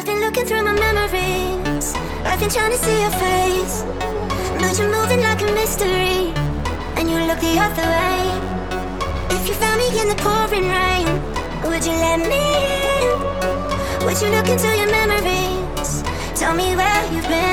I've been looking through my memories. I've been trying to see your face. But you're moving like a mystery. And you look the other way. If you found me in the pouring rain, would you let me in? Would you look into your memories? Tell me where you've been.